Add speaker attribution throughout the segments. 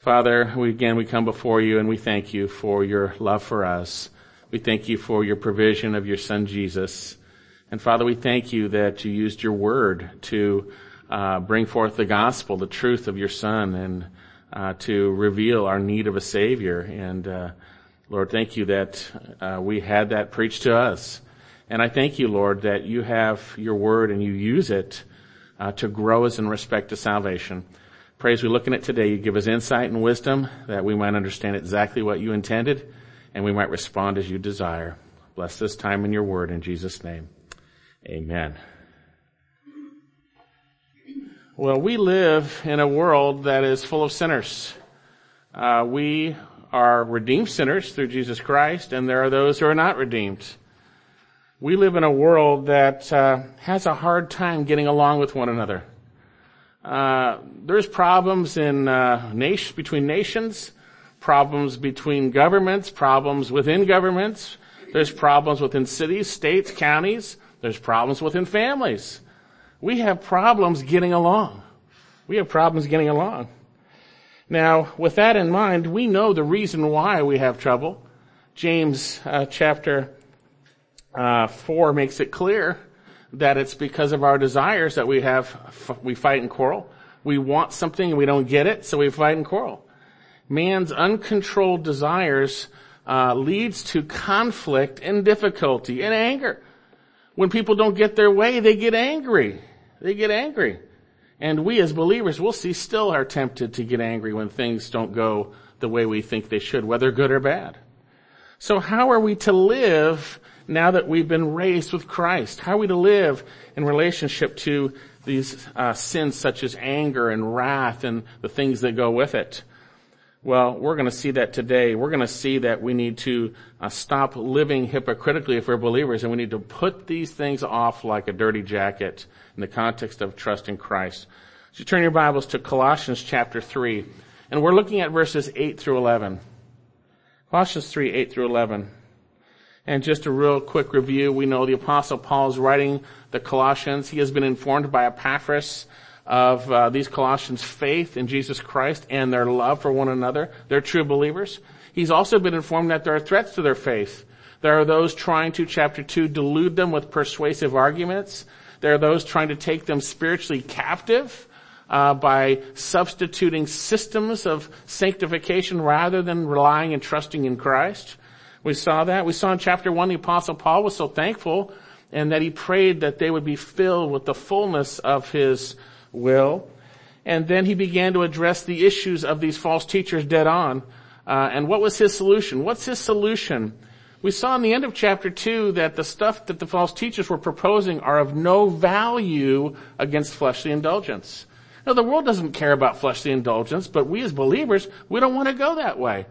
Speaker 1: Father, we, again, we come before you and we thank you for your love for us. We thank you for your provision of your son Jesus. And Father, we thank you that you used your word to uh, bring forth the gospel, the truth of your son, and uh, to reveal our need of a savior. And uh, Lord, thank you that uh, we had that preached to us. And I thank you, Lord, that you have your word and you use it uh, to grow us in respect to salvation. Pray as we look in it today, you give us insight and wisdom that we might understand exactly what you intended and we might respond as you desire. Bless this time in your word in Jesus' name. Amen. Well, we live in a world that is full of sinners. Uh, we are redeemed sinners through Jesus Christ, and there are those who are not redeemed. We live in a world that uh, has a hard time getting along with one another. Uh, there's problems in uh, nation, between nations, problems between governments, problems within governments. There's problems within cities, states, counties. There's problems within families. We have problems getting along. We have problems getting along. Now, with that in mind, we know the reason why we have trouble. James uh, chapter uh, 4 makes it clear that it's because of our desires that we have, we fight and quarrel. We want something and we don't get it, so we fight and quarrel. Man's uncontrolled desires uh, leads to conflict and difficulty and anger. When people don't get their way, they get angry. They get angry. And we as believers, we'll see, still are tempted to get angry when things don't go the way we think they should, whether good or bad. So how are we to live now that we've been raised with Christ? How are we to live in relationship to these uh, sins such as anger and wrath and the things that go with it? Well, we're going to see that today. We're going to see that we need to uh, stop living hypocritically if we're believers and we need to put these things off like a dirty jacket in the context of trusting Christ. So you turn your Bibles to Colossians chapter 3 and we're looking at verses 8 through 11. Colossians 3, 8 through 11. And just a real quick review, we know the apostle Paul is writing the Colossians. He has been informed by Epaphras of uh, these Colossians' faith in Jesus Christ and their love for one another. They're true believers. He's also been informed that there are threats to their faith. There are those trying to, chapter 2, delude them with persuasive arguments. There are those trying to take them spiritually captive uh, by substituting systems of sanctification rather than relying and trusting in Christ. We saw that. We saw in chapter one, the apostle Paul was so thankful and that he prayed that they would be filled with the fullness of his will. And then he began to address the issues of these false teachers dead on. Uh, and what was his solution? What's his solution? We saw in the end of chapter two that the stuff that the false teachers were proposing are of no value against fleshly indulgence. Now the world doesn't care about fleshly indulgence, but we as believers, we don't want to go that way.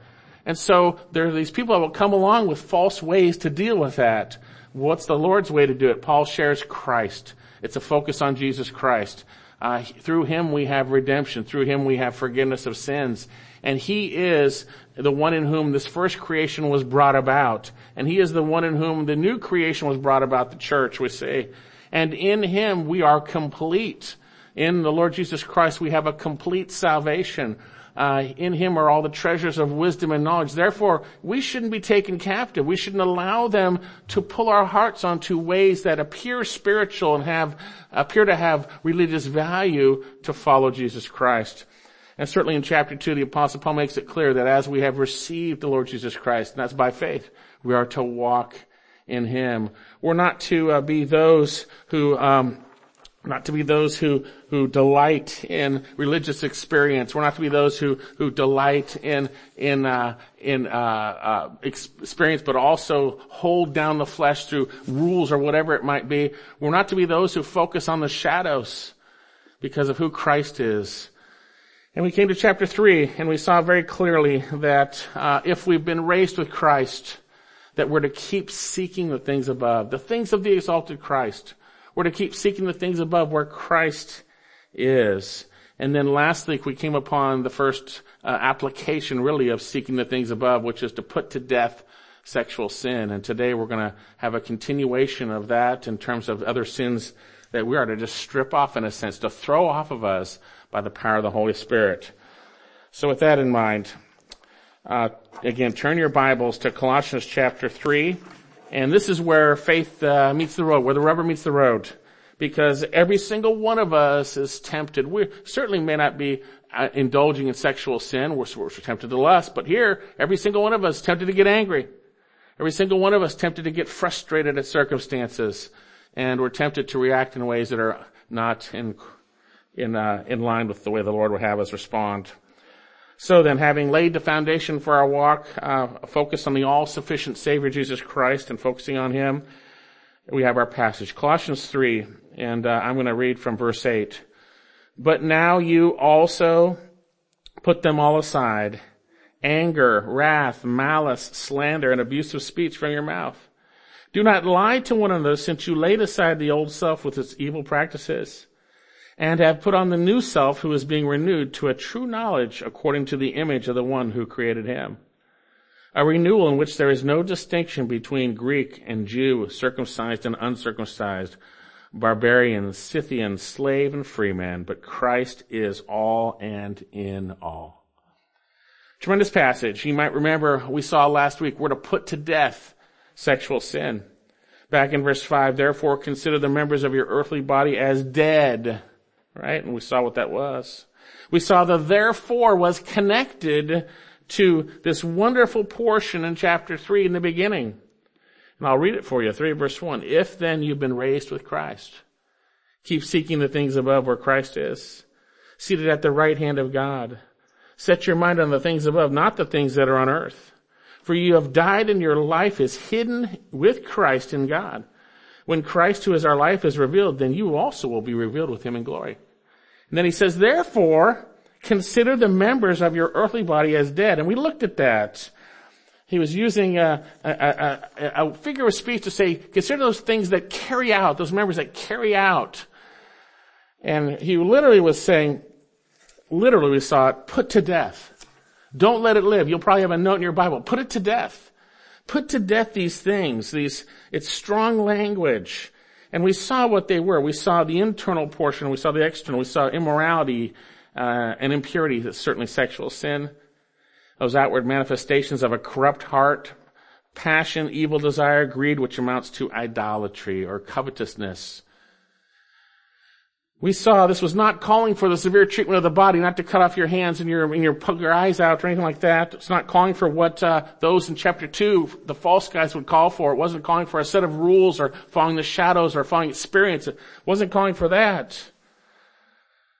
Speaker 1: And so there are these people that will come along with false ways to deal with that. What's the Lord's way to do it? Paul shares Christ. It's a focus on Jesus Christ. Uh, through him we have redemption. Through him we have forgiveness of sins. And he is the one in whom this first creation was brought about. And he is the one in whom the new creation was brought about, the church, we say. And in him we are complete. In the Lord Jesus Christ we have a complete salvation uh, in him are all the treasures of wisdom and knowledge. Therefore, we shouldn't be taken captive. We shouldn't allow them to pull our hearts onto ways that appear spiritual and have, appear to have religious value to follow Jesus Christ. And certainly in chapter two, the apostle Paul makes it clear that as we have received the Lord Jesus Christ, and that's by faith, we are to walk in Him. We're not to uh, be those who, um, not to be those who, who delight in religious experience. We're not to be those who, who delight in, in, uh, in, uh, uh, experience, but also hold down the flesh through rules or whatever it might be. We're not to be those who focus on the shadows because of who Christ is. And we came to chapter three and we saw very clearly that, uh, if we've been raised with Christ, that we're to keep seeking the things above, the things of the exalted Christ. We're to keep seeking the things above where Christ is. And then last week we came upon the first uh, application really of seeking the things above, which is to put to death sexual sin. And today we're going to have a continuation of that in terms of other sins that we are to just strip off in a sense, to throw off of us by the power of the Holy Spirit. So with that in mind, uh, again, turn your Bibles to Colossians chapter 3. And this is where faith uh, meets the road, where the rubber meets the road. Because every single one of us is tempted. We certainly may not be uh, indulging in sexual sin. We're, we're tempted to lust. But here, every single one of us tempted to get angry. Every single one of us tempted to get frustrated at circumstances. And we're tempted to react in ways that are not in, in, uh, in line with the way the Lord would have us respond. So then, having laid the foundation for our walk, uh, focused on the all-sufficient Savior Jesus Christ and focusing on Him, we have our passage, Colossians 3, and uh, I'm going to read from verse 8. But now you also put them all aside, anger, wrath, malice, slander, and abusive speech from your mouth. Do not lie to one another since you laid aside the old self with its evil practices and have put on the new self who is being renewed to a true knowledge according to the image of the one who created him. A renewal in which there is no distinction between Greek and Jew, circumcised and uncircumcised, barbarian, Scythian, slave and free man, but Christ is all and in all. Tremendous passage. You might remember we saw last week we're to put to death sexual sin. Back in verse 5, therefore consider the members of your earthly body as dead right? And we saw what that was. We saw the therefore was connected to this wonderful portion in chapter 3 in the beginning. And I'll read it for you, 3 verse 1. If then you've been raised with Christ, keep seeking the things above where Christ is, seated at the right hand of God. Set your mind on the things above, not the things that are on earth. For you have died and your life is hidden with Christ in God. When Christ who is our life is revealed, then you also will be revealed with him in glory. And then he says, therefore, consider the members of your earthly body as dead. And we looked at that. He was using a, a, a, a, figure of speech to say, consider those things that carry out, those members that carry out. And he literally was saying, literally we saw it, put to death. Don't let it live. You'll probably have a note in your Bible. Put it to death. Put to death these things, these, it's strong language. And we saw what they were. We saw the internal portion, we saw the external, we saw immorality, uh, and impurity, that's certainly sexual sin. Those outward manifestations of a corrupt heart, passion, evil desire, greed, which amounts to idolatry or covetousness, we saw this was not calling for the severe treatment of the body, not to cut off your hands and your and your your eyes out or anything like that. It's not calling for what uh, those in chapter two, the false guys, would call for. It wasn't calling for a set of rules or following the shadows or following experience. It wasn't calling for that.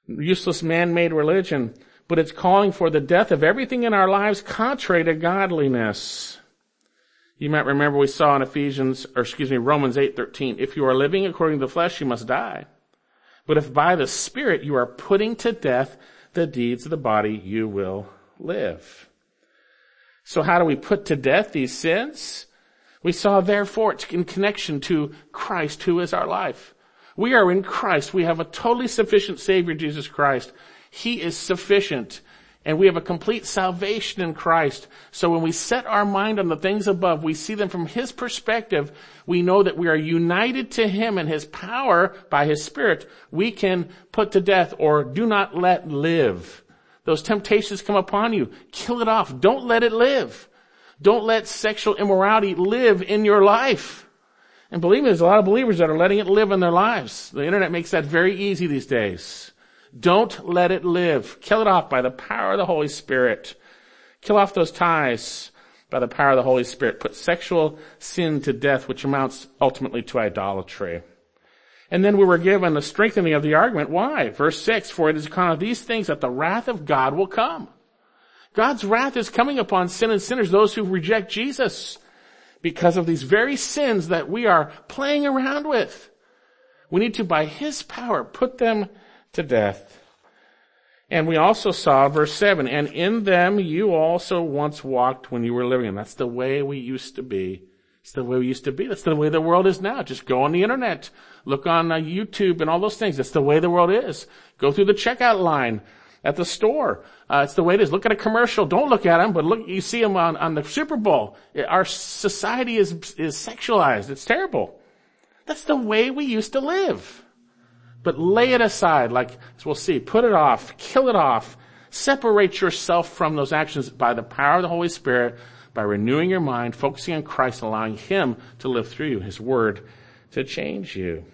Speaker 1: Useless man-made religion, but it's calling for the death of everything in our lives contrary to godliness. You might remember we saw in Ephesians, or excuse me, Romans eight thirteen. If you are living according to the flesh, you must die. But if by the Spirit you are putting to death the deeds of the body, you will live. So how do we put to death these sins? We saw therefore it's in connection to Christ who is our life. We are in Christ. We have a totally sufficient Savior, Jesus Christ. He is sufficient. And we have a complete salvation in Christ. So when we set our mind on the things above, we see them from His perspective. We know that we are united to Him and His power by His Spirit. We can put to death or do not let live. Those temptations come upon you. Kill it off. Don't let it live. Don't let sexual immorality live in your life. And believe me, there's a lot of believers that are letting it live in their lives. The internet makes that very easy these days. Don't let it live. Kill it off by the power of the Holy Spirit. Kill off those ties by the power of the Holy Spirit. Put sexual sin to death, which amounts ultimately to idolatry. And then we were given the strengthening of the argument. Why? Verse 6, for it is of these things that the wrath of God will come. God's wrath is coming upon sin and sinners, those who reject Jesus, because of these very sins that we are playing around with. We need to, by His power, put them to death. And we also saw verse 7, and in them you also once walked when you were living. And that's the way we used to be. It's the way we used to be. That's the way the world is now. Just go on the internet, look on uh, YouTube and all those things. That's the way the world is. Go through the checkout line at the store. Uh, it's the way it is. Look at a commercial. Don't look at them, but look, you see them on, on the Super Bowl. Our society is, is sexualized. It's terrible. That's the way we used to live. But lay it aside, like, as we'll see, put it off, kill it off, Separate yourself from those actions by the power of the Holy Spirit, by renewing your mind, focusing on Christ, allowing Him to live through you, His Word to change you.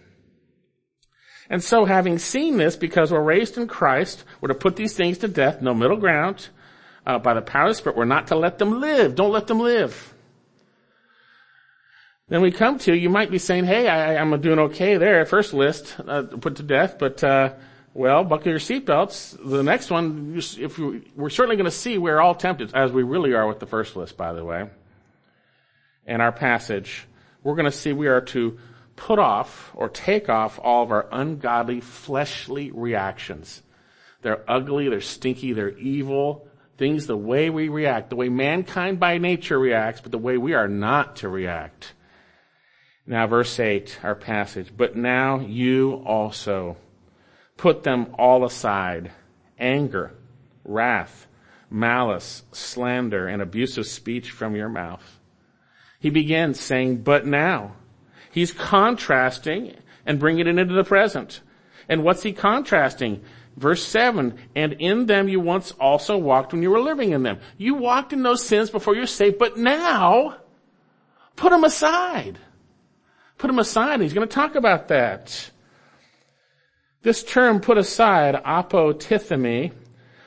Speaker 1: And so having seen this, because we're raised in Christ, we're to put these things to death, no middle ground, uh, by the power of the Spirit, we're not to let them live. Don't let them live. Then we come to, you might be saying, hey, I, am doing okay there, first list, uh, put to death, but, uh, well, buckle your seatbelts. The next one, if we, we're certainly going to see we're all tempted, as we really are with the first list, by the way. In our passage, we're going to see we are to put off or take off all of our ungodly fleshly reactions. They're ugly, they're stinky, they're evil. Things the way we react, the way mankind by nature reacts, but the way we are not to react. Now verse 8, our passage. But now you also put them all aside. Anger, wrath, malice, slander, and abusive speech from your mouth. He begins saying, but now. He's contrasting and bringing it into the present. And what's he contrasting? Verse 7, and in them you once also walked when you were living in them. You walked in those sins before you're saved, but now, put them aside. Put them aside. He's going to talk about that. This term put aside, apotithemi,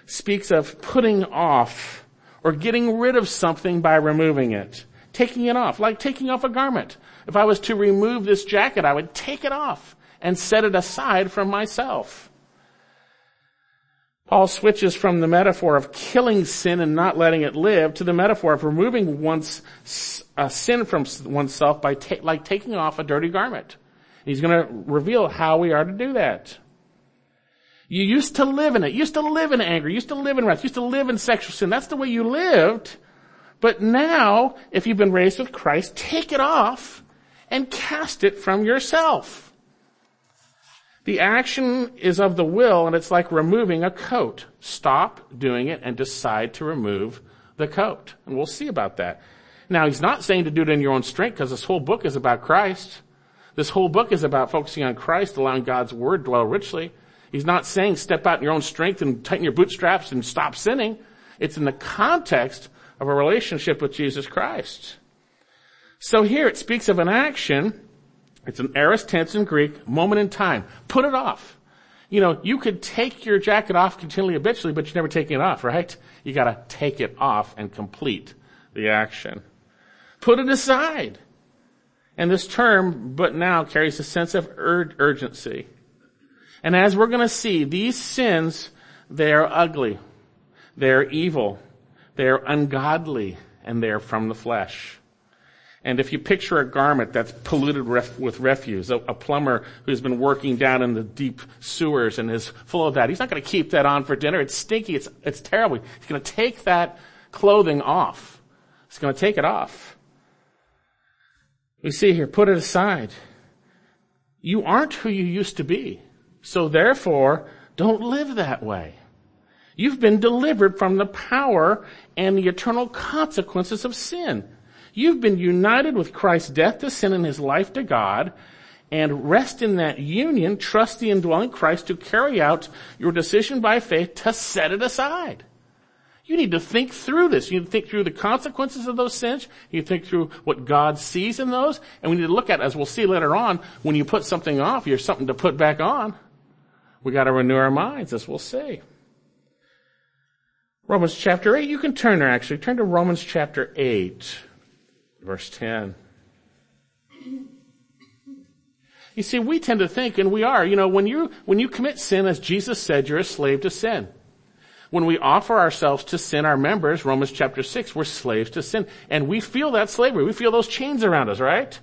Speaker 1: speaks of putting off or getting rid of something by removing it. Taking it off, like taking off a garment. If I was to remove this jacket, I would take it off and set it aside from myself. Paul switches from the metaphor of killing sin and not letting it live to the metaphor of removing one's uh, sin from oneself by ta- like taking off a dirty garment. He's going to reveal how we are to do that. You used to live in it. You used to live in anger. You used to live in wrath. You used to live in sexual sin. That's the way you lived. But now, if you've been raised with Christ, take it off and cast it from yourself. The action is of the will and it's like removing a coat. Stop doing it and decide to remove the coat. And we'll see about that. Now he's not saying to do it in your own strength because this whole book is about Christ. This whole book is about focusing on Christ, allowing God's word dwell richly. He's not saying step out in your own strength and tighten your bootstraps and stop sinning. It's in the context of a relationship with Jesus Christ. So here it speaks of an action. It's an aorist tense in Greek, moment in time. Put it off. You know, you could take your jacket off continually habitually, but you're never taking it off, right? You gotta take it off and complete the action. Put it aside. And this term, but now, carries a sense of ur- urgency. And as we're gonna see, these sins, they are ugly. They're evil. They're ungodly. And they're from the flesh. And if you picture a garment that's polluted ref- with refuse, a, a, plumber who's been working down in the deep sewers and is full of that, he's not going to keep that on for dinner. It's stinky. It's, it's terrible. He's going to take that clothing off. He's going to take it off. We see here, put it aside. You aren't who you used to be. So therefore, don't live that way. You've been delivered from the power and the eternal consequences of sin. You've been united with Christ's death to sin and his life to God, and rest in that union, trust the indwelling Christ to carry out your decision by faith to set it aside. You need to think through this. You need to think through the consequences of those sins. You think through what God sees in those. And we need to look at, as we'll see later on, when you put something off, you're something to put back on. We gotta renew our minds, as we'll see. Romans chapter 8, you can turn there actually. Turn to Romans chapter 8. Verse 10. You see, we tend to think, and we are, you know, when you, when you commit sin, as Jesus said, you're a slave to sin. When we offer ourselves to sin, our members, Romans chapter 6, we're slaves to sin. And we feel that slavery. We feel those chains around us, right?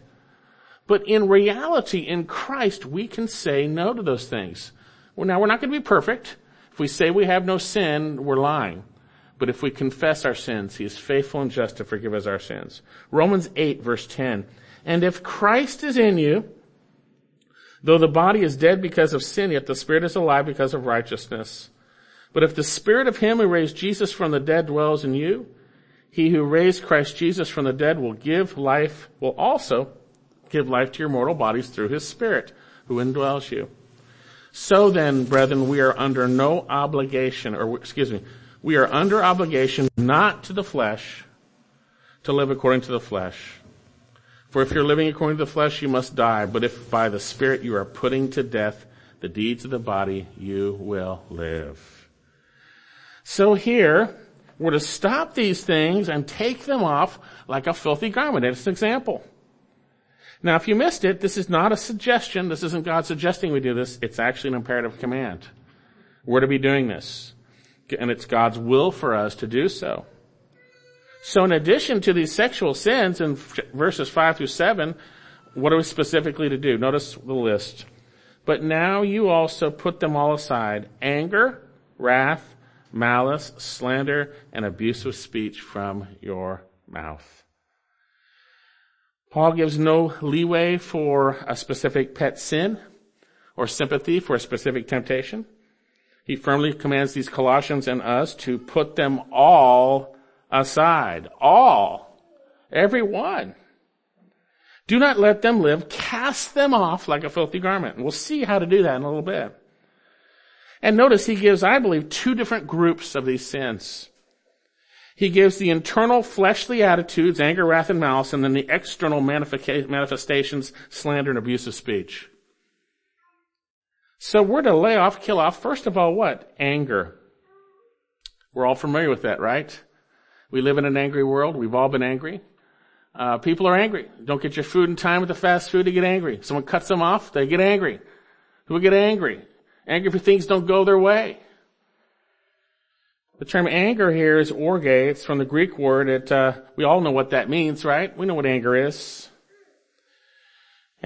Speaker 1: But in reality, in Christ, we can say no to those things. Well, now we're not going to be perfect. If we say we have no sin, we're lying. But if we confess our sins, he is faithful and just to forgive us our sins. Romans 8 verse 10. And if Christ is in you, though the body is dead because of sin, yet the spirit is alive because of righteousness. But if the spirit of him who raised Jesus from the dead dwells in you, he who raised Christ Jesus from the dead will give life, will also give life to your mortal bodies through his spirit who indwells you. So then, brethren, we are under no obligation, or excuse me, we are under obligation not to the flesh to live according to the flesh. For if you're living according to the flesh, you must die. But if by the Spirit you are putting to death the deeds of the body, you will live. So here, we're to stop these things and take them off like a filthy garment. That's an example. Now, if you missed it, this is not a suggestion. This isn't God suggesting we do this. It's actually an imperative command. We're to be doing this. And it's God's will for us to do so. So in addition to these sexual sins in verses 5 through 7, what are we specifically to do? Notice the list. But now you also put them all aside. Anger, wrath, malice, slander, and abusive speech from your mouth. Paul gives no leeway for a specific pet sin or sympathy for a specific temptation. He firmly commands these Colossians and us to put them all aside. All. Every one. Do not let them live. Cast them off like a filthy garment. And we'll see how to do that in a little bit. And notice he gives, I believe, two different groups of these sins. He gives the internal fleshly attitudes, anger, wrath, and malice, and then the external manifestations, slander, and abusive speech. So we're to lay off, kill off, first of all, what? Anger. We're all familiar with that, right? We live in an angry world. We've all been angry. Uh, people are angry. Don't get your food in time with the fast food, they get angry. Someone cuts them off, they get angry. Who get angry? Angry for things don't go their way. The term anger here is orge. It's from the Greek word. It, uh, we all know what that means, right? We know what anger is.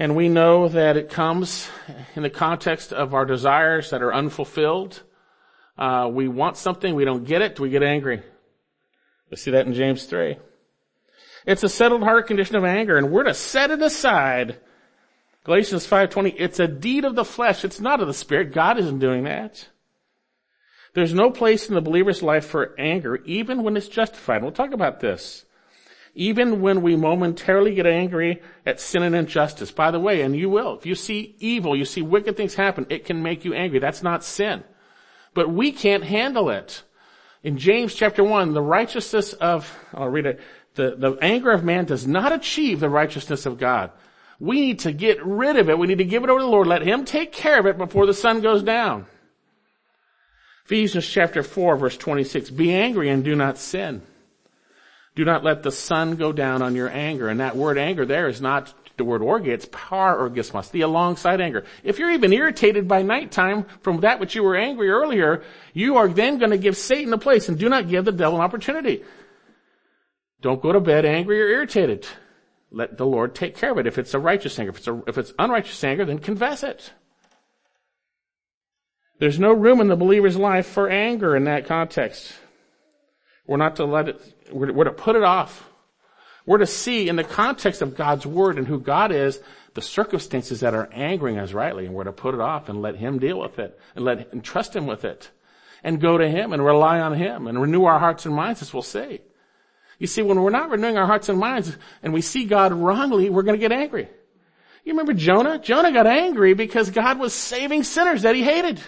Speaker 1: And we know that it comes in the context of our desires that are unfulfilled. Uh, we want something, we don't get it, we get angry. We see that in James 3. It's a settled heart condition of anger and we're to set it aside. Galatians 5.20, it's a deed of the flesh. It's not of the spirit. God isn't doing that. There's no place in the believer's life for anger, even when it's justified. We'll talk about this. Even when we momentarily get angry at sin and injustice. By the way, and you will, if you see evil, you see wicked things happen, it can make you angry. That's not sin. But we can't handle it. In James chapter 1, the righteousness of, I'll read it, the, the anger of man does not achieve the righteousness of God. We need to get rid of it. We need to give it over to the Lord. Let Him take care of it before the sun goes down. Ephesians chapter 4 verse 26, be angry and do not sin. Do not let the sun go down on your anger. And that word anger there is not the word orge, it's parorgismos, the alongside anger. If you're even irritated by nighttime from that which you were angry earlier, you are then going to give Satan a place and do not give the devil an opportunity. Don't go to bed angry or irritated. Let the Lord take care of it. If it's a righteous anger, if it's, a, if it's unrighteous anger, then confess it. There's no room in the believer's life for anger in that context. We're not to let it, we're, we're to put it off. We're to see in the context of God's Word and who God is, the circumstances that are angering us rightly, and we're to put it off and let Him deal with it, and let, and trust Him with it. And go to Him and rely on Him and renew our hearts and minds as we'll see. You see, when we're not renewing our hearts and minds and we see God wrongly, we're gonna get angry. You remember Jonah? Jonah got angry because God was saving sinners that he hated.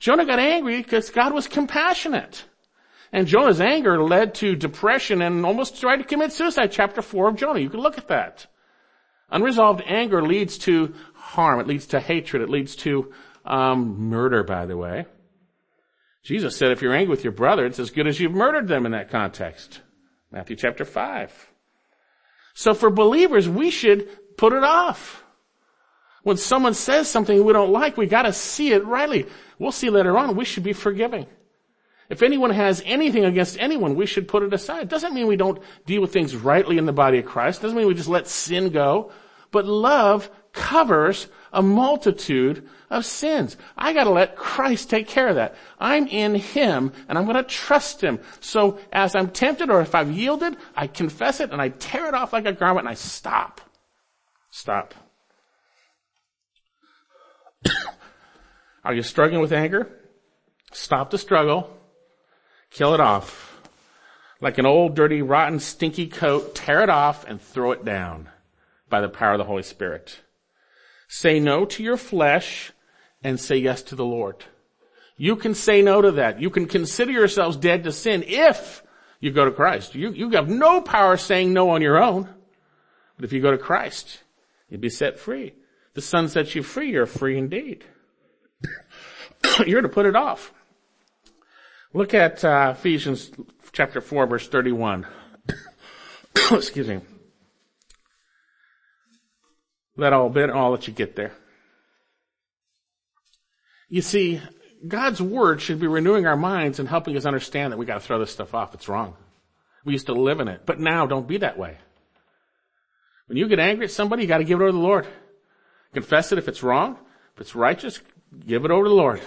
Speaker 1: Jonah got angry because God was compassionate. And Jonah's anger led to depression and almost tried to commit suicide. Chapter 4 of Jonah. You can look at that. Unresolved anger leads to harm. It leads to hatred. It leads to um, murder, by the way. Jesus said if you're angry with your brother, it's as good as you've murdered them in that context. Matthew chapter 5. So for believers, we should put it off. When someone says something we don't like, we gotta see it rightly. We'll see later on, we should be forgiving. If anyone has anything against anyone, we should put it aside. Doesn't mean we don't deal with things rightly in the body of Christ. Doesn't mean we just let sin go. But love covers a multitude of sins. I gotta let Christ take care of that. I'm in Him and I'm gonna trust Him. So as I'm tempted or if I've yielded, I confess it and I tear it off like a garment and I stop. Stop. Are you struggling with anger? Stop the struggle Kill it off. Like an old, dirty, rotten, stinky coat, tear it off and throw it down by the power of the Holy Spirit. Say no to your flesh and say yes to the Lord. You can say no to that. You can consider yourselves dead to sin if you go to Christ. You, you have no power saying no on your own. But if you go to Christ, you'll be set free. The Son sets you free. You're free indeed. you're to put it off. Look at uh, Ephesians chapter 4 verse 31. Excuse me. Let all bit, I'll let you get there. You see, God's word should be renewing our minds and helping us understand that we gotta throw this stuff off. It's wrong. We used to live in it, but now don't be that way. When you get angry at somebody, you gotta give it over to the Lord. Confess it if it's wrong. If it's righteous, give it over to the Lord.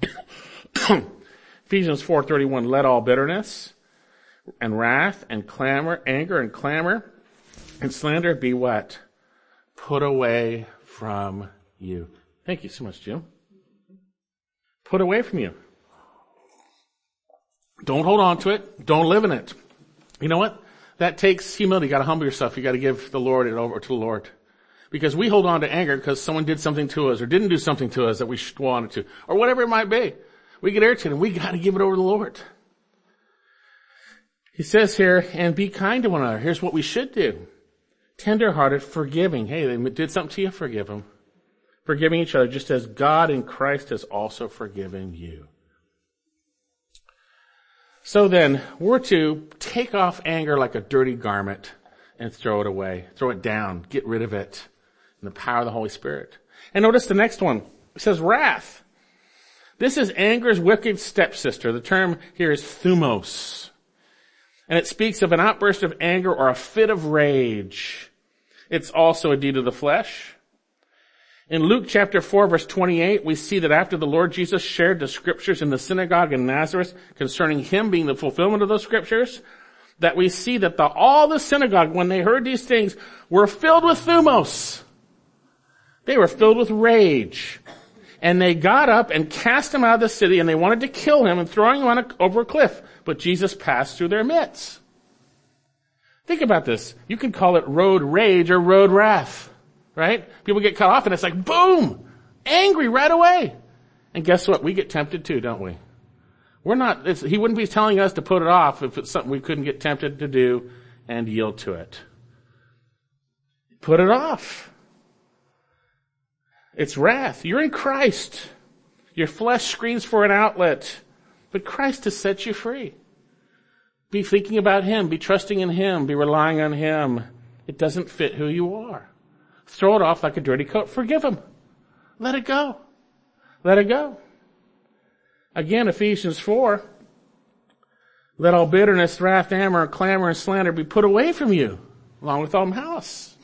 Speaker 1: Ephesians 4:31 let all bitterness and wrath and clamor, anger and clamor and slander be what? Put away from you. Thank you so much, Jim. Put away from you. Don't hold on to it. Don't live in it. You know what? That takes humility. You gotta humble yourself. You gotta give the Lord it over to the Lord. Because we hold on to anger because someone did something to us or didn't do something to us that we wanted to, or whatever it might be. We get irritated and we gotta give it over to the Lord. He says here, and be kind to one another. Here's what we should do. Tenderhearted, forgiving. Hey, they did something to you, forgive them. Forgiving each other just as God in Christ has also forgiven you. So then, we're to take off anger like a dirty garment and throw it away. Throw it down. Get rid of it. In the power of the Holy Spirit. And notice the next one. It says wrath. This is anger's wicked stepsister. The term here is thumos. And it speaks of an outburst of anger or a fit of rage. It's also a deed of the flesh. In Luke chapter 4 verse 28, we see that after the Lord Jesus shared the scriptures in the synagogue in Nazareth concerning him being the fulfillment of those scriptures, that we see that the, all the synagogue, when they heard these things, were filled with thumos. They were filled with rage. And they got up and cast him out of the city and they wanted to kill him and throwing him on a, over a cliff. But Jesus passed through their midst. Think about this. You can call it road rage or road wrath, right? People get cut off and it's like boom! Angry right away. And guess what? We get tempted too, don't we? We're not, he wouldn't be telling us to put it off if it's something we couldn't get tempted to do and yield to it. Put it off. It's wrath. You're in Christ. Your flesh screams for an outlet, but Christ has set you free. Be thinking about Him. Be trusting in Him. Be relying on Him. It doesn't fit who you are. Throw it off like a dirty coat. Forgive Him. Let it go. Let it go. Again, Ephesians 4. Let all bitterness, wrath, anger, clamor, and slander be put away from you, along with all malice.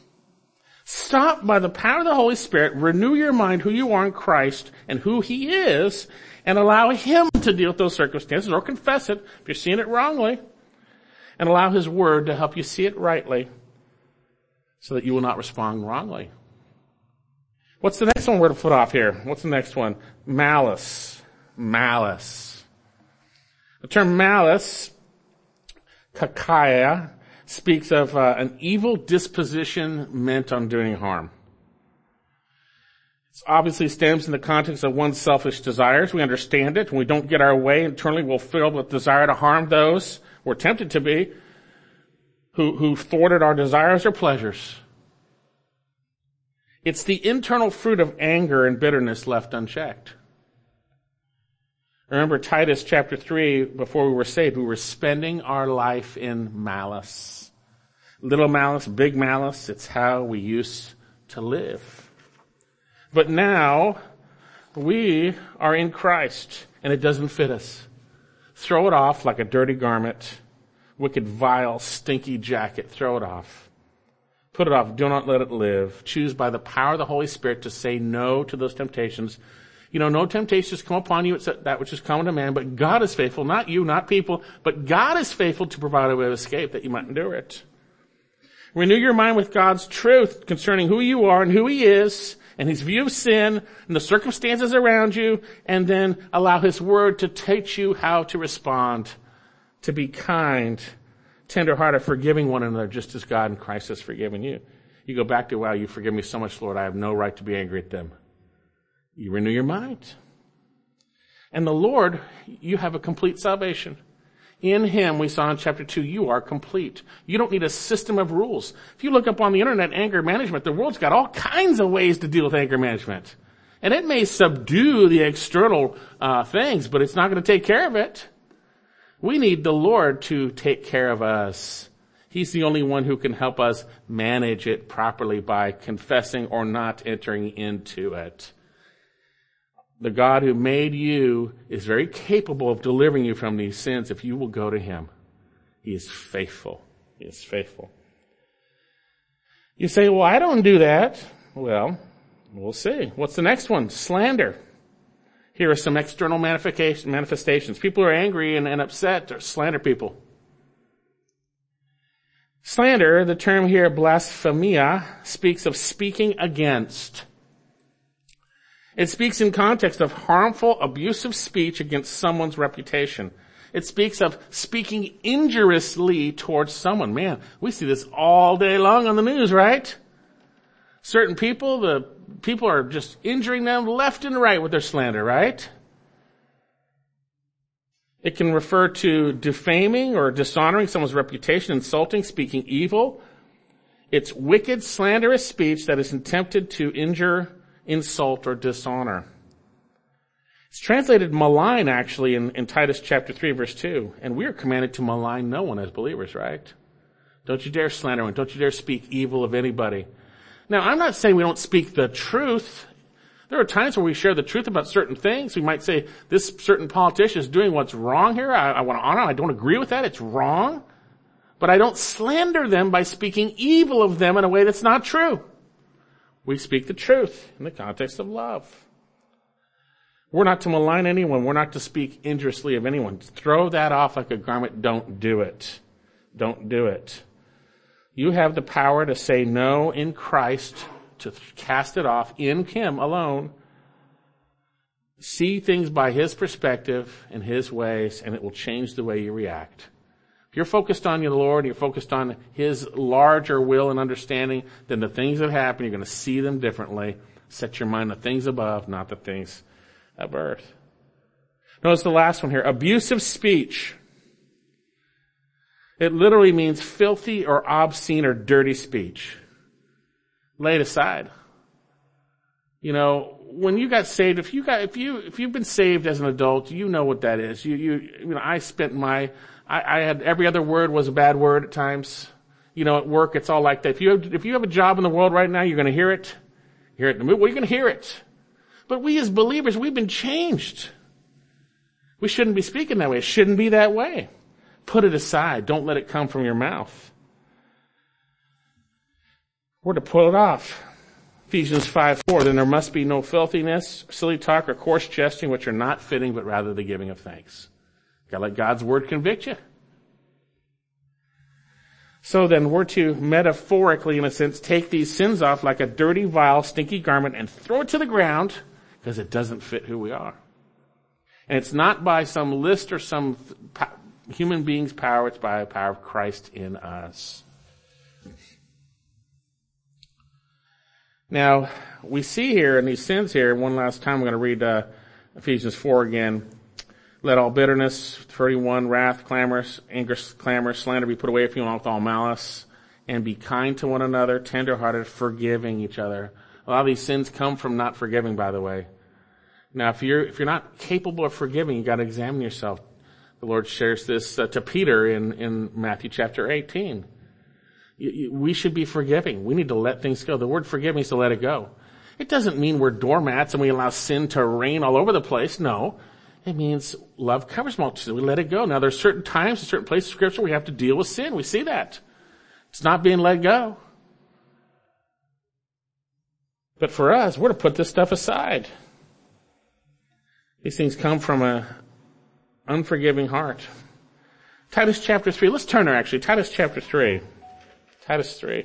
Speaker 1: Stop by the power of the Holy Spirit, renew your mind who you are in Christ and who He is, and allow Him to deal with those circumstances or confess it if you're seeing it wrongly, and allow His Word to help you see it rightly so that you will not respond wrongly. What's the next one we're to put off here? What's the next one? Malice. Malice. The term malice, kakia, speaks of uh, an evil disposition meant on doing harm. It obviously stems in the context of one's selfish desires. We understand it. When we don't get our way internally, we're filled with desire to harm those we're tempted to be who, who thwarted our desires or pleasures. It's the internal fruit of anger and bitterness left unchecked. Remember Titus chapter 3, before we were saved, we were spending our life in malice. Little malice, big malice, it's how we used to live. But now, we are in Christ, and it doesn't fit us. Throw it off like a dirty garment, wicked, vile, stinky jacket. Throw it off. Put it off. Do not let it live. Choose by the power of the Holy Spirit to say no to those temptations. You know, no temptations come upon you except that which is common to man, but God is faithful, not you, not people, but God is faithful to provide a way of escape that you might endure it. Renew your mind with God's truth concerning who you are and who He is and His view of sin and the circumstances around you and then allow His Word to teach you how to respond, to be kind, tenderhearted, forgiving one another just as God and Christ has forgiven you. You go back to, wow, you forgive me so much, Lord, I have no right to be angry at them. You renew your mind. And the Lord, you have a complete salvation. In Him, we saw in chapter 2, you are complete. You don't need a system of rules. If you look up on the internet anger management, the world's got all kinds of ways to deal with anger management. And it may subdue the external uh, things, but it's not going to take care of it. We need the Lord to take care of us. He's the only one who can help us manage it properly by confessing or not entering into it the God who made you is very capable of delivering you from these sins if you will go to Him. He is faithful. He is faithful. You say, well, I don't do that. Well, we'll see. What's the next one? Slander. Here are some external manifestations. People are angry and, and upset or slander people. Slander, the term here, blasphemia, speaks of speaking against it speaks in context of harmful, abusive speech against someone's reputation. It speaks of speaking injuriously towards someone. Man, we see this all day long on the news, right? Certain people, the people are just injuring them left and right with their slander, right? It can refer to defaming or dishonoring someone's reputation, insulting, speaking evil. It's wicked, slanderous speech that is intended to injure insult, or dishonor. It's translated malign actually in, in Titus chapter 3 verse 2. And we are commanded to malign no one as believers, right? Don't you dare slander one. Don't you dare speak evil of anybody. Now, I'm not saying we don't speak the truth. There are times where we share the truth about certain things. We might say, this certain politician is doing what's wrong here. I, I want to honor. I don't agree with that. It's wrong. But I don't slander them by speaking evil of them in a way that's not true. We speak the truth in the context of love. We're not to malign anyone. We're not to speak injuriously of anyone. Throw that off like a garment. Don't do it. Don't do it. You have the power to say no in Christ, to cast it off in Him alone. See things by His perspective and His ways, and it will change the way you react. If you're focused on your Lord, you're focused on His larger will and understanding, then the things that happen, you're going to see them differently. Set your mind on things above, not the things of earth. Notice the last one here. Abusive speech. It literally means filthy or obscene or dirty speech. Lay it aside. You know, when you got saved, if you got, if you, if you've been saved as an adult, you know what that is. You, you, you know, I spent my I, I had every other word was a bad word at times. You know, at work, it's all like that. If you have, if you have a job in the world right now, you're going to hear it. Hear it in the movie. Well, you're going to hear it. But we as believers, we've been changed. We shouldn't be speaking that way. It shouldn't be that way. Put it aside. Don't let it come from your mouth. We're to pull it off. Ephesians 5, 4, then there must be no filthiness, silly talk, or coarse jesting, which are not fitting, but rather the giving of thanks. Gotta let God's word convict you. So then we're to metaphorically, in a sense, take these sins off like a dirty, vile, stinky garment and throw it to the ground because it doesn't fit who we are. And it's not by some list or some human being's power, it's by the power of Christ in us. Now, we see here in these sins here, one last time I'm going to read uh, Ephesians 4 again. Let all bitterness, 31, wrath, clamors, anger, clamor, slander be put away from you with all malice. And be kind to one another, tenderhearted, forgiving each other. A lot of these sins come from not forgiving, by the way. Now, if you're, if you're not capable of forgiving, you gotta examine yourself. The Lord shares this uh, to Peter in, in Matthew chapter 18. You, you, we should be forgiving. We need to let things go. The word forgive means to let it go. It doesn't mean we're doormats and we allow sin to reign all over the place. No. It means love covers multitude. We let it go. Now there's certain times, and certain places in scripture we have to deal with sin. We see that. It's not being let go. But for us, we're to put this stuff aside. These things come from a unforgiving heart. Titus chapter 3. Let's turn there actually. Titus chapter 3. Titus 3.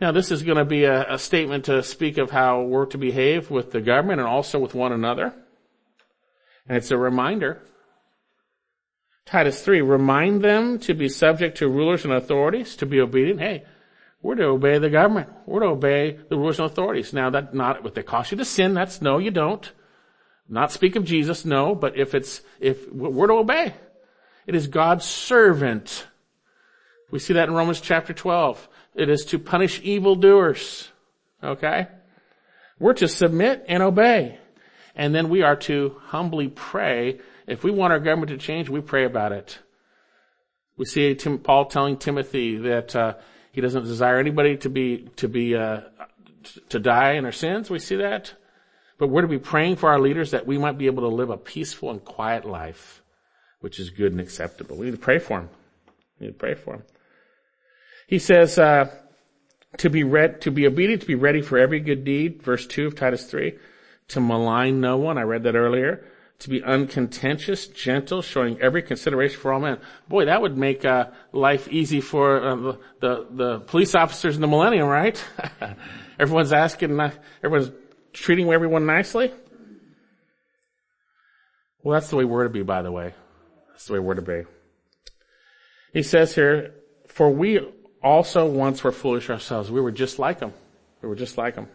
Speaker 1: Now, this is going to be a, a, statement to speak of how we're to behave with the government and also with one another. And it's a reminder. Titus 3, remind them to be subject to rulers and authorities, to be obedient. Hey, We're to obey the government. We're to obey the rulers and authorities. Now that not what they cost you to sin, that's no, you don't. Not speak of Jesus, no, but if it's, if we're to obey. It is God's servant. We see that in Romans chapter 12. It is to punish evildoers. Okay? We're to submit and obey. And then we are to humbly pray. If we want our government to change, we pray about it. We see Tim, Paul telling Timothy that uh, he doesn't desire anybody to be to be uh, to die in their sins. We see that, but we're to be praying for our leaders that we might be able to live a peaceful and quiet life, which is good and acceptable. We need to pray for them. We need to pray for them. He says uh, to be read, to be obedient, to be ready for every good deed. Verse two of Titus three. To malign no one. I read that earlier to be uncontentious, gentle, showing every consideration for all men. Boy, that would make uh, life easy for uh, the, the, the police officers in the millennium, right? everyone's asking, uh, everyone's treating everyone nicely. Well, that's the way we're to be, by the way. That's the way we're to be. He says here, for we also once were foolish ourselves. We were just like them. We were just like them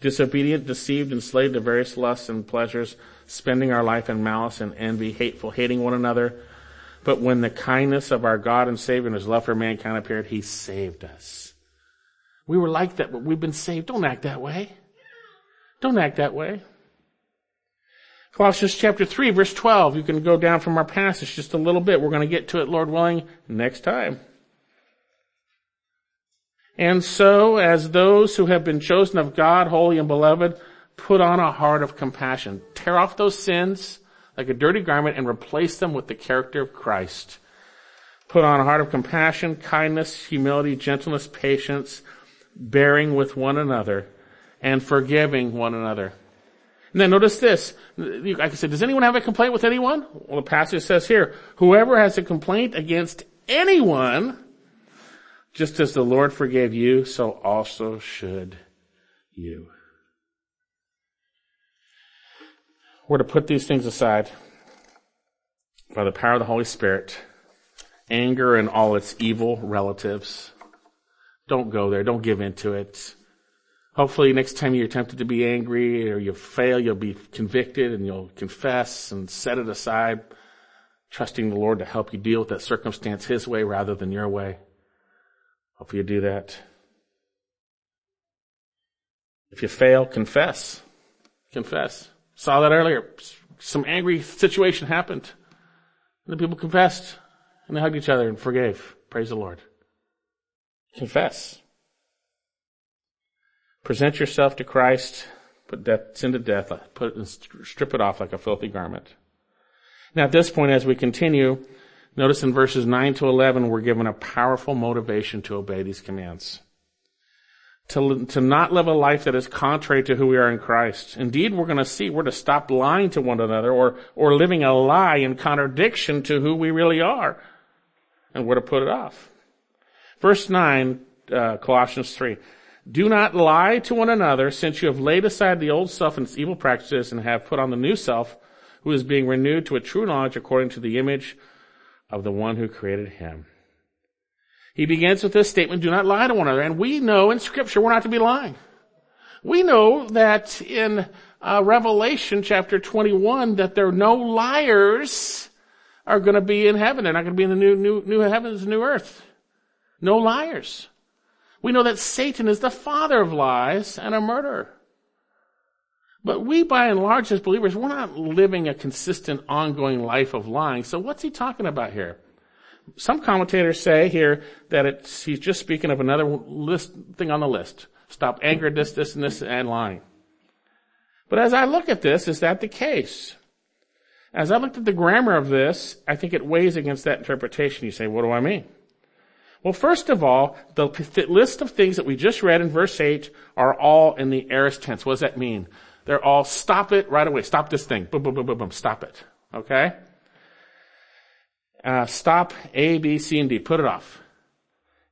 Speaker 1: disobedient, deceived, enslaved to various lusts and pleasures, spending our life in malice and envy, hateful, hating one another. But when the kindness of our God and Savior and His love for mankind appeared, He saved us. We were like that, but we've been saved. Don't act that way. Don't act that way. Colossians chapter 3 verse 12. You can go down from our passage just a little bit. We're going to get to it, Lord willing, next time. And so, as those who have been chosen of God, holy and beloved, put on a heart of compassion. Tear off those sins like a dirty garment and replace them with the character of Christ. Put on a heart of compassion, kindness, humility, gentleness, patience, bearing with one another, and forgiving one another. And then notice this. I can say, does anyone have a complaint with anyone? Well, the passage says here, whoever has a complaint against anyone, just as the Lord forgave you, so also should you. We're to put these things aside by the power of the Holy Spirit. Anger and all its evil relatives. Don't go there. Don't give in to it. Hopefully next time you're tempted to be angry or you fail, you'll be convicted and you'll confess and set it aside, trusting the Lord to help you deal with that circumstance His way rather than your way. Hope you do that. If you fail, confess. Confess. Saw that earlier. Some angry situation happened. And the people confessed and they hugged each other and forgave. Praise the Lord. Confess. Present yourself to Christ. Put death, sin to death. Put strip it off like a filthy garment. Now at this point, as we continue, Notice in verses 9 to 11, we're given a powerful motivation to obey these commands. To, to not live a life that is contrary to who we are in Christ. Indeed, we're going to see we're to stop lying to one another or, or living a lie in contradiction to who we really are. And we're to put it off. Verse 9, uh, Colossians 3. Do not lie to one another since you have laid aside the old self and its evil practices and have put on the new self who is being renewed to a true knowledge according to the image of the one who created him. He begins with this statement, do not lie to one another. And we know in scripture we're not to be lying. We know that in uh, Revelation chapter 21 that there are no liars are going to be in heaven. They're not going to be in the new, new, new heavens, new earth. No liars. We know that Satan is the father of lies and a murderer. But we, by and large, as believers, we're not living a consistent, ongoing life of lying. So what's he talking about here? Some commentators say here that it's, he's just speaking of another list, thing on the list. Stop anger, this, this, and this, and lying. But as I look at this, is that the case? As I looked at the grammar of this, I think it weighs against that interpretation. You say, what do I mean? Well, first of all, the list of things that we just read in verse 8 are all in the aorist tense. What does that mean? They're all stop it right away. Stop this thing. Boom, boom, boom, boom, boom. Stop it. Okay? Uh, stop A, B, C, and D. Put it off.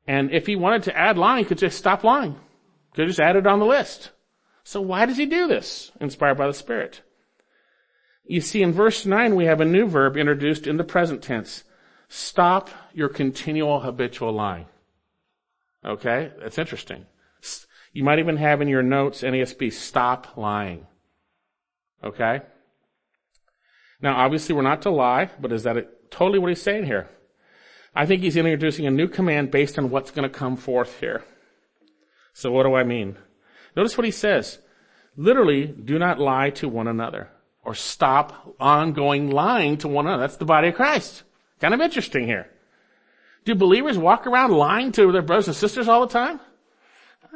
Speaker 1: And if he wanted to add lying, he could just stop lying. Could just add it on the list. So why does he do this? Inspired by the Spirit. You see, in verse 9, we have a new verb introduced in the present tense. Stop your continual habitual lying. Okay? That's interesting. You might even have in your notes NASB, stop lying. Okay? Now, obviously we're not to lie, but is that totally what he's saying here? I think he's introducing a new command based on what's going to come forth here. So what do I mean? Notice what he says. Literally, do not lie to one another or stop ongoing lying to one another. That's the body of Christ. Kind of interesting here. Do believers walk around lying to their brothers and sisters all the time?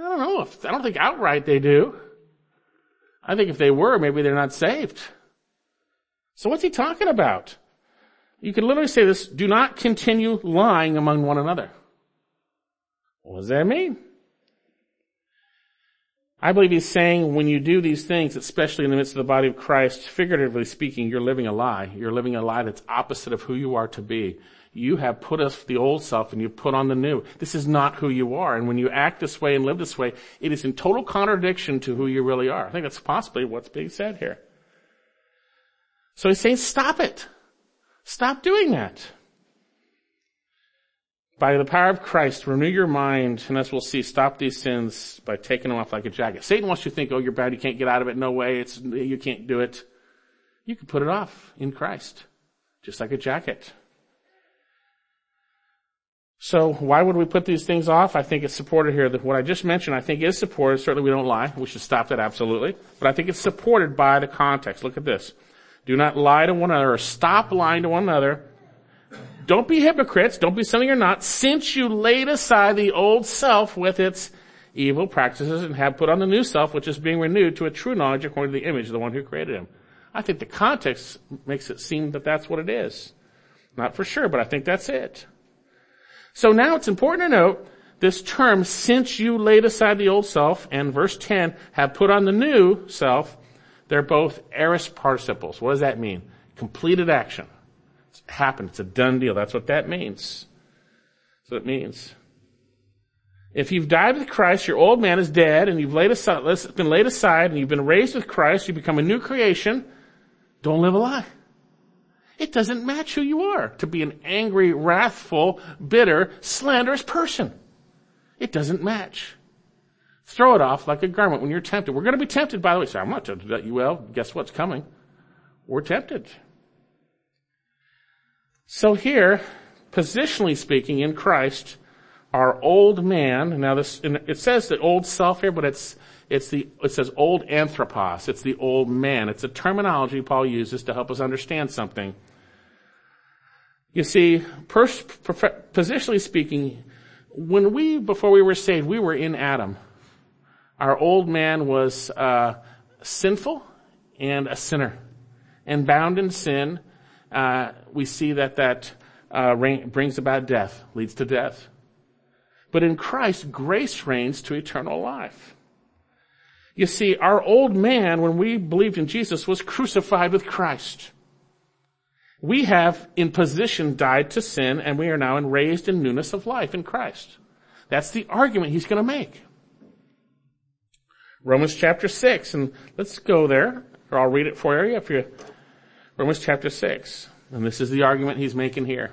Speaker 1: I don't know. If, I don't think outright they do. I think if they were, maybe they're not saved. So what's he talking about? You can literally say this, do not continue lying among one another. What does that mean? I believe he's saying when you do these things, especially in the midst of the body of Christ, figuratively speaking, you're living a lie. You're living a lie that's opposite of who you are to be. You have put off the old self and you put on the new. This is not who you are. And when you act this way and live this way, it is in total contradiction to who you really are. I think that's possibly what's being said here. So he's saying, stop it. Stop doing that. By the power of Christ, renew your mind, and as we'll see, stop these sins by taking them off like a jacket. Satan wants you to think, oh, you're bad, you can't get out of it, no way, it's, you can't do it. You can put it off in Christ. Just like a jacket. So why would we put these things off? I think it's supported here. What I just mentioned, I think is supported. Certainly we don't lie. We should stop that absolutely. But I think it's supported by the context. Look at this. Do not lie to one another or stop lying to one another don't be hypocrites. Don't be something you're not. Since you laid aside the old self with its evil practices and have put on the new self, which is being renewed to a true knowledge according to the image of the one who created him. I think the context makes it seem that that's what it is. Not for sure, but I think that's it. So now it's important to note this term, since you laid aside the old self, and verse 10, have put on the new self, they're both aorist participles. What does that mean? Completed action. It's happened. It's a done deal. That's what that means. That's what it means. If you've died with Christ, your old man is dead and you've laid aside, been laid aside and you've been raised with Christ, you become a new creation, don't live a lie. It doesn't match who you are to be an angry, wrathful, bitter, slanderous person. It doesn't match. Throw it off like a garment when you're tempted. We're going to be tempted, by the way. Say, I'm not tempted. You well, guess what's coming? We're tempted. So here, positionally speaking, in Christ, our old man, now this, it says the old self here, but it's, it's the, it says old anthropos. It's the old man. It's a terminology Paul uses to help us understand something. You see, pers- positionally speaking, when we, before we were saved, we were in Adam. Our old man was, uh, sinful and a sinner and bound in sin uh, we see that that uh, brings about death, leads to death. But in Christ, grace reigns to eternal life. You see, our old man, when we believed in Jesus, was crucified with Christ. We have, in position, died to sin, and we are now in raised in newness of life in Christ. That's the argument he's going to make. Romans chapter 6, and let's go there, or I'll read it for you if you Romans chapter 6. And this is the argument he's making here.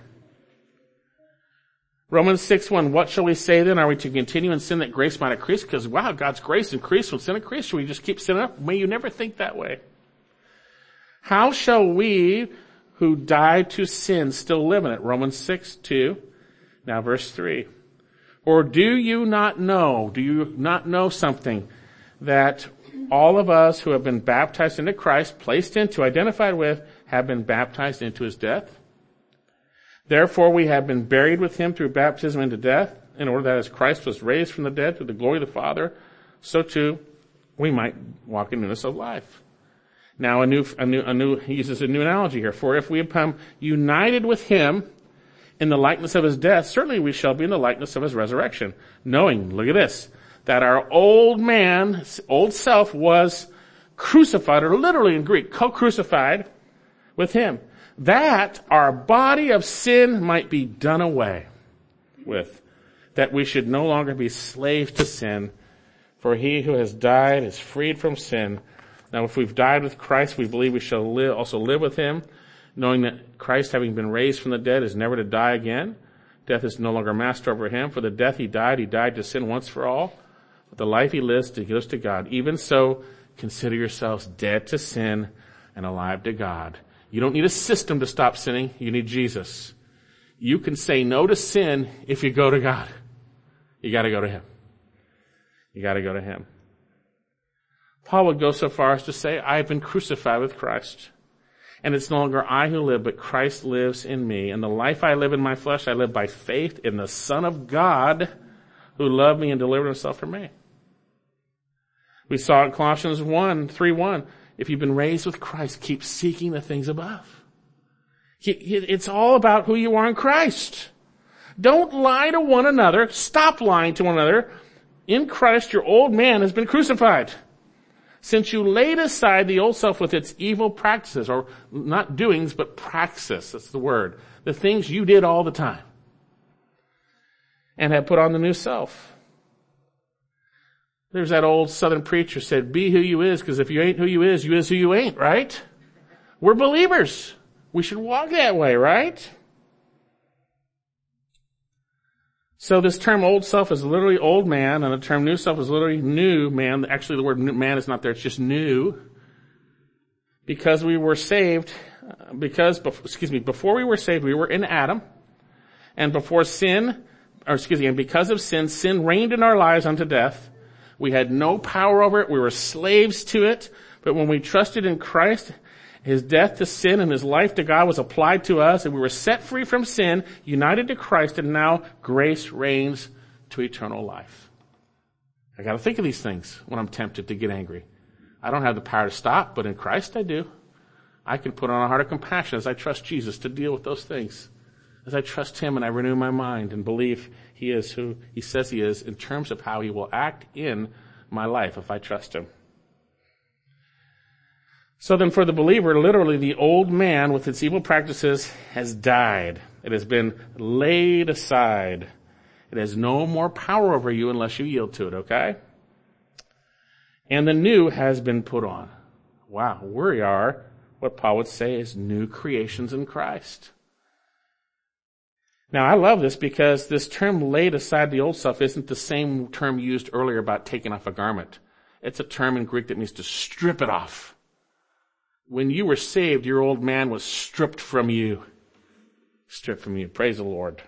Speaker 1: Romans 6 1, what shall we say then? Are we to continue in sin that grace might increase? Because wow, God's grace increased when sin increased. Should we just keep sinning up? May you never think that way. How shall we who died to sin still live in it? Romans 6 2. Now verse 3. Or do you not know, do you not know something that all of us who have been baptized into Christ, placed into, identified with, have been baptized into his death. Therefore we have been buried with him through baptism into death, in order that as Christ was raised from the dead through the glory of the Father, so too we might walk in newness of life. Now a new, a new, a new, he uses a new analogy here. For if we become united with him in the likeness of his death, certainly we shall be in the likeness of his resurrection. Knowing, look at this, that our old man, old self was crucified, or literally in Greek, co-crucified with him. That our body of sin might be done away with. That we should no longer be slaves to sin. For he who has died is freed from sin. Now if we've died with Christ, we believe we shall live, also live with him, knowing that Christ having been raised from the dead is never to die again. Death is no longer master over him. For the death he died, he died to sin once for all. But the life he lives, he gives to God. Even so, consider yourselves dead to sin and alive to God. You don't need a system to stop sinning. You need Jesus. You can say no to sin if you go to God. You gotta go to Him. You gotta go to Him. Paul would go so far as to say, I have been crucified with Christ. And it's no longer I who live, but Christ lives in me. And the life I live in my flesh, I live by faith in the Son of God who loved me and delivered himself for me. We saw in Colossians 1, 3, 1. If you've been raised with Christ, keep seeking the things above. It's all about who you are in Christ. Don't lie to one another. Stop lying to one another. In Christ, your old man has been crucified. Since you laid aside the old self with its evil practices, or not doings, but praxis, that's the word. The things you did all the time. And have put on the new self. There's that old southern preacher said, be who you is, because if you ain't who you is, you is who you ain't, right? We're believers. We should walk that way, right? So this term old self is literally old man, and the term new self is literally new man. Actually, the word man is not there, it's just new. Because we were saved, uh, because, excuse me, before we were saved, we were in Adam, and before sin, or excuse me, and because of sin, sin reigned in our lives unto death. We had no power over it, we were slaves to it, but when we trusted in Christ, his death to sin and his life to God was applied to us and we were set free from sin, united to Christ, and now grace reigns to eternal life. I gotta think of these things when I'm tempted to get angry. I don't have the power to stop, but in Christ I do. I can put on a heart of compassion as I trust Jesus to deal with those things. As I trust Him and I renew my mind and believe He is who He says He is in terms of how He will act in my life if I trust Him. So then for the believer, literally the old man with its evil practices has died. It has been laid aside. It has no more power over you unless you yield to it, okay? And the new has been put on. Wow, we are what Paul would say is new creations in Christ. Now I love this because this term laid aside the old stuff isn't the same term used earlier about taking off a garment. It's a term in Greek that means to strip it off when you were saved, your old man was stripped from you. Stripped from you. Praise the Lord.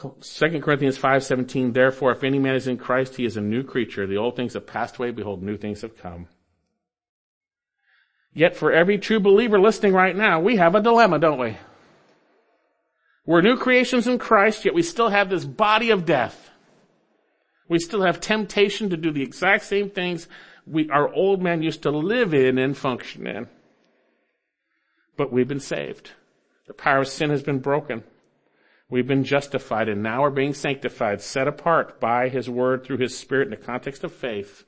Speaker 1: 2 Corinthians 5:17 Therefore if any man is in Christ he is a new creature the old things have passed away behold new things have come Yet for every true believer listening right now we have a dilemma don't we We're new creations in Christ yet we still have this body of death We still have temptation to do the exact same things we, our old man used to live in and function in. But we've been saved. The power of sin has been broken. We've been justified and now we're being sanctified, set apart by His Word through His Spirit in the context of faith.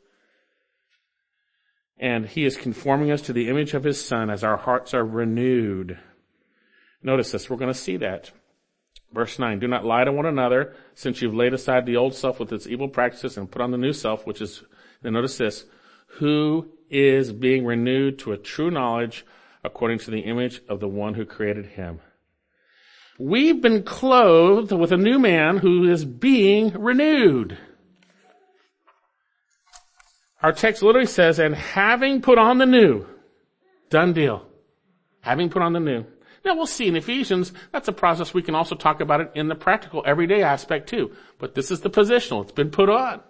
Speaker 1: And He is conforming us to the image of His Son as our hearts are renewed. Notice this, we're going to see that. Verse 9, do not lie to one another since you've laid aside the old self with its evil practices and put on the new self, which is, and notice this, who is being renewed to a true knowledge according to the image of the one who created him. We've been clothed with a new man who is being renewed. Our text literally says, and having put on the new, done deal. Having put on the new. Now we'll see in Ephesians, that's a process we can also talk about it in the practical everyday aspect too. But this is the positional. It's been put on.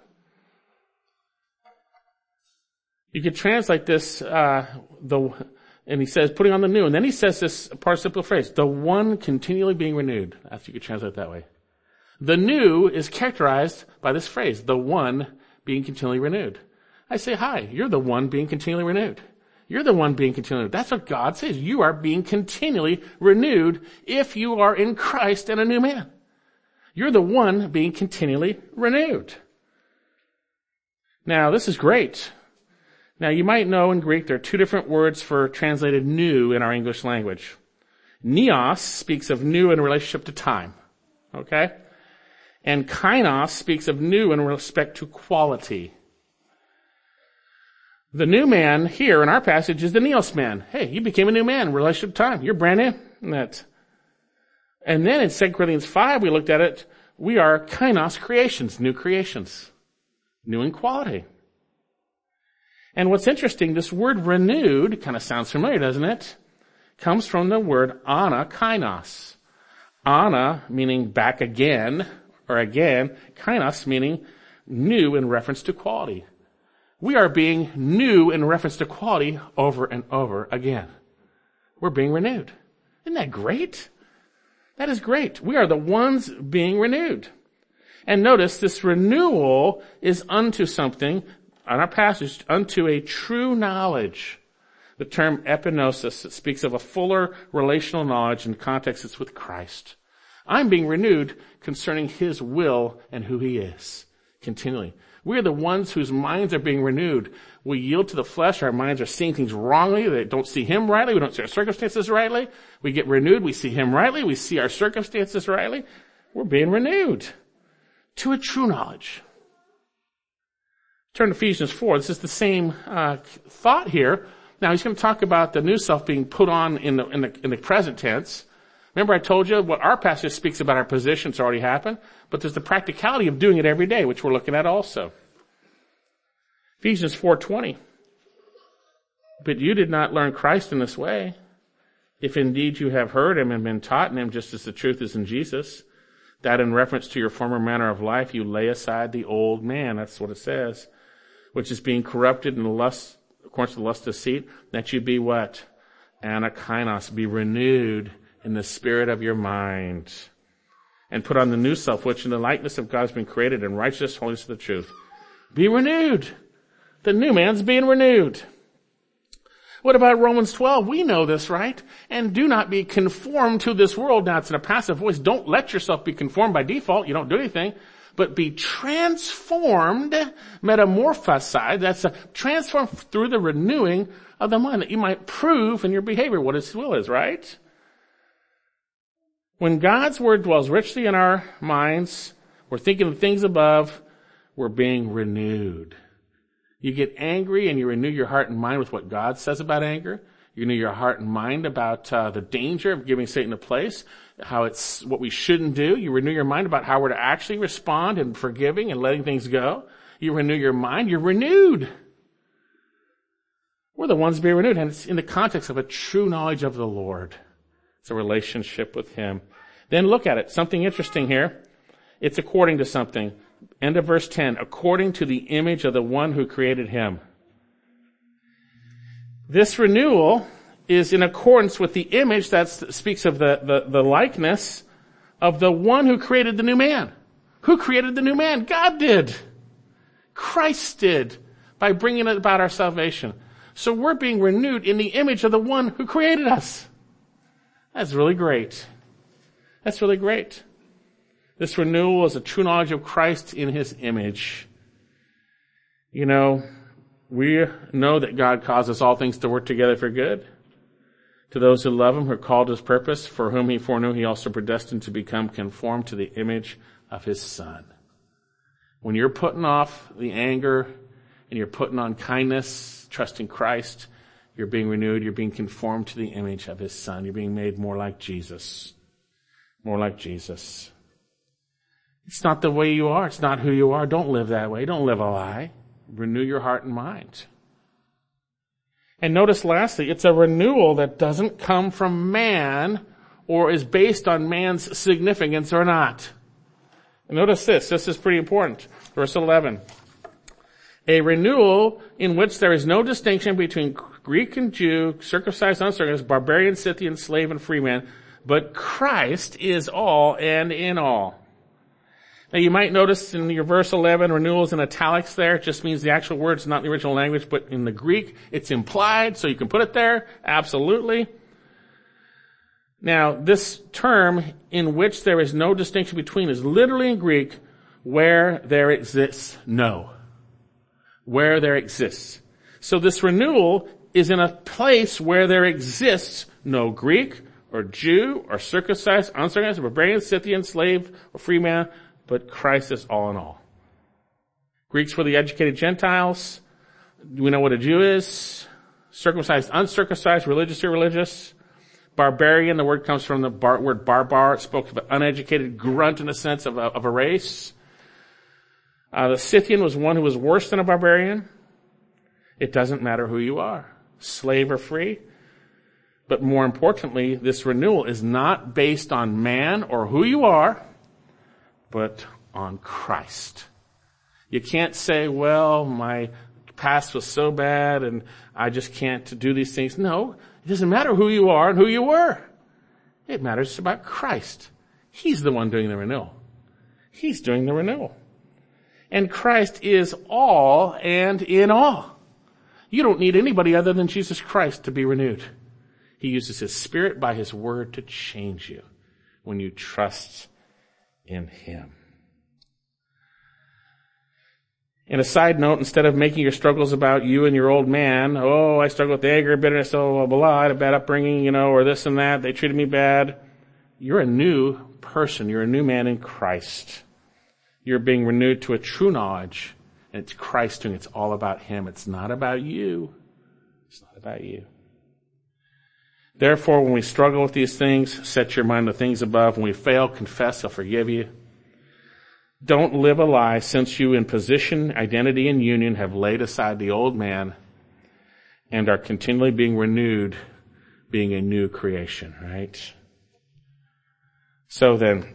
Speaker 1: You could translate this, uh, the, and he says, putting on the new. And then he says this participial phrase, the one continually being renewed. That's you could translate it that way. The new is characterized by this phrase, the one being continually renewed. I say, hi, you're the one being continually renewed. You're the one being continually, renewed. that's what God says. You are being continually renewed if you are in Christ and a new man. You're the one being continually renewed. Now, this is great. Now you might know in Greek there are two different words for translated new in our English language. Neos speaks of new in relationship to time. Okay? And kainos speaks of new in respect to quality. The new man here in our passage is the neos man. Hey, you became a new man in relationship to time. You're brand new. That. And then in 2 Corinthians 5, we looked at it, we are kainos creations, new creations, new in quality. And what's interesting, this word renewed kind of sounds familiar, doesn't it? Comes from the word ana kainos. Ana meaning back again or again, kainos meaning new in reference to quality. We are being new in reference to quality over and over again. We're being renewed. Isn't that great? That is great. We are the ones being renewed. And notice this renewal is unto something on our passage unto a true knowledge. The term epignosis speaks of a fuller relational knowledge in context it's with Christ. I'm being renewed concerning His will and who He is continually. We are the ones whose minds are being renewed. We yield to the flesh. Our minds are seeing things wrongly. They don't see Him rightly. We don't see our circumstances rightly. We get renewed. We see Him rightly. We see our circumstances rightly. We're being renewed to a true knowledge. Turn to Ephesians 4. This is the same uh, thought here. Now he's going to talk about the new self being put on in the, in the, in the present tense. Remember I told you what our passage speaks about our positions already happened, but there's the practicality of doing it every day, which we're looking at also. Ephesians 4.20. But you did not learn Christ in this way. If indeed you have heard him and been taught in him just as the truth is in Jesus, that in reference to your former manner of life, you lay aside the old man. That's what it says which is being corrupted in the lust, according to the lust of deceit, that you be what? Anakainos, be renewed in the spirit of your mind. And put on the new self, which in the likeness of God has been created in righteousness, holiness of the truth. Be renewed. The new man's being renewed. What about Romans 12? We know this, right? And do not be conformed to this world. Now it's in a passive voice. Don't let yourself be conformed by default. You don't do anything but be transformed, metamorphosized, that's a, transformed through the renewing of the mind that you might prove in your behavior what His will is, right? When God's Word dwells richly in our minds, we're thinking of things above, we're being renewed. You get angry and you renew your heart and mind with what God says about anger. You renew your heart and mind about uh, the danger of giving Satan a place how it's what we shouldn't do. You renew your mind about how we're to actually respond in forgiving and letting things go. You renew your mind. You're renewed. We're the ones being renewed, and it's in the context of a true knowledge of the Lord. It's a relationship with Him. Then look at it. Something interesting here. It's according to something. End of verse 10. According to the image of the one who created him. This renewal is in accordance with the image that speaks of the, the, the likeness of the one who created the new man. Who created the new man? God did. Christ did by bringing about our salvation. So we're being renewed in the image of the one who created us. That's really great. That's really great. This renewal is a true knowledge of Christ in his image. You know, we know that God causes all things to work together for good to those who love him, who are called his purpose, for whom he foreknew, he also predestined to become conformed to the image of his son. When you're putting off the anger and you're putting on kindness, trusting Christ, you're being renewed, you're being conformed to the image of his son. You're being made more like Jesus. More like Jesus. It's not the way you are. It's not who you are. Don't live that way. Don't live a lie. Renew your heart and mind. And notice lastly, it's a renewal that doesn't come from man or is based on man's significance or not. And notice this, this is pretty important. Verse 11. A renewal in which there is no distinction between Greek and Jew, circumcised, uncircumcised, barbarian, Scythian, slave, and free man, but Christ is all and in all. Now you might notice in your verse 11, renewals in italics there. It just means the actual words, not the original language, but in the Greek, it's implied, so you can put it there. Absolutely. Now, this term in which there is no distinction between is literally in Greek, where there exists no. Where there exists. So this renewal is in a place where there exists no Greek or Jew or circumcised, uncircumcised, barbarian, Scythian, slave, or free man, but Christ is all in all. Greeks were the educated Gentiles. Do we know what a Jew is? Circumcised, uncircumcised, religious, irreligious. Barbarian, the word comes from the bar, word barbar. It spoke of an uneducated grunt in the sense of a, of a race. Uh, the Scythian was one who was worse than a barbarian. It doesn't matter who you are, slave or free. But more importantly, this renewal is not based on man or who you are, but on Christ. You can't say, well, my past was so bad and I just can't do these things. No, it doesn't matter who you are and who you were. It matters about Christ. He's the one doing the renewal. He's doing the renewal. And Christ is all and in all. You don't need anybody other than Jesus Christ to be renewed. He uses His Spirit by His Word to change you when you trust in Him. And a side note, instead of making your struggles about you and your old man, oh, I struggle with anger, bitterness, oh, blah, blah, blah, I had a bad upbringing, you know, or this and that, they treated me bad. You're a new person. You're a new man in Christ. You're being renewed to a true knowledge. And it's Christ doing it's all about Him. It's not about you. It's not about you. Therefore, when we struggle with these things, set your mind on things above. When we fail, confess, He'll forgive you. Don't live a lie since you in position, identity, and union have laid aside the old man and are continually being renewed, being a new creation, right? So then,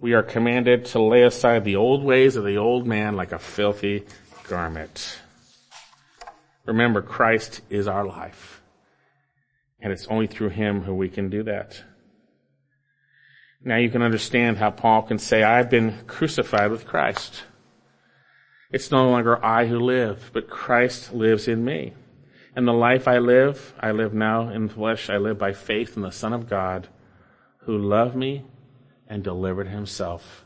Speaker 1: we are commanded to lay aside the old ways of the old man like a filthy garment. Remember, Christ is our life. And it's only through Him who we can do that. Now you can understand how Paul can say, I've been crucified with Christ. It's no longer I who live, but Christ lives in me. And the life I live, I live now in flesh. I live by faith in the Son of God who loved me and delivered himself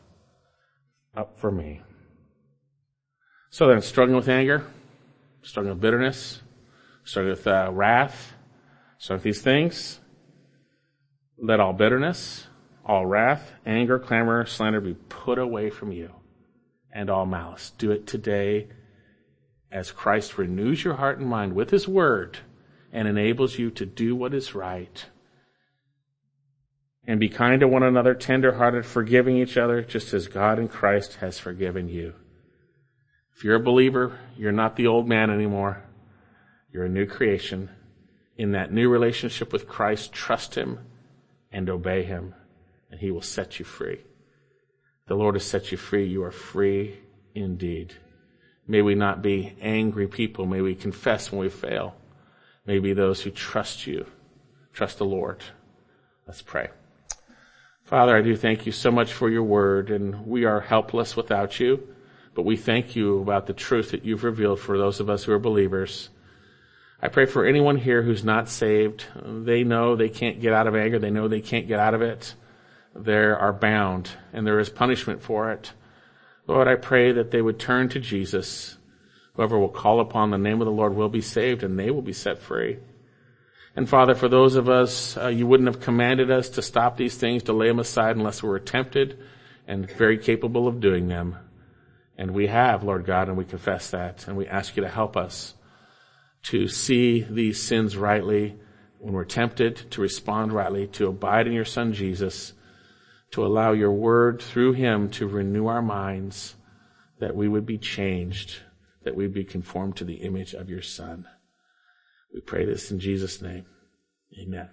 Speaker 1: up for me. So then, struggling with anger, struggling with bitterness, struggling with uh, wrath, struggling with these things, let all bitterness, all wrath, anger, clamor, slander be put away from you, and all malice. Do it today as Christ renews your heart and mind with His Word and enables you to do what is right. And be kind to one another, tender-hearted, forgiving each other, just as God in Christ has forgiven you. If you're a believer, you're not the old man anymore. You're a new creation. In that new relationship with Christ, trust Him and obey Him and he will set you free. The Lord has set you free. You are free indeed. May we not be angry people. May we confess when we fail. May be those who trust you. Trust the Lord. Let's pray. Father, I do thank you so much for your word, and we are helpless without you, but we thank you about the truth that you've revealed for those of us who are believers. I pray for anyone here who's not saved. They know they can't get out of anger. They know they can't get out of it They are bound and there is punishment for it. Lord, I pray that they would turn to Jesus. Whoever will call upon the name of the Lord will be saved and they will be set free. And Father, for those of us, uh, you wouldn't have commanded us to stop these things, to lay them aside unless we were tempted and very capable of doing them. And we have, Lord God, and we confess that. And we ask you to help us to see these sins rightly when we're tempted, to respond rightly, to abide in your Son Jesus, to allow your word through him to renew our minds, that we would be changed, that we be conformed to the image of your Son. We pray this in Jesus' name. Amen.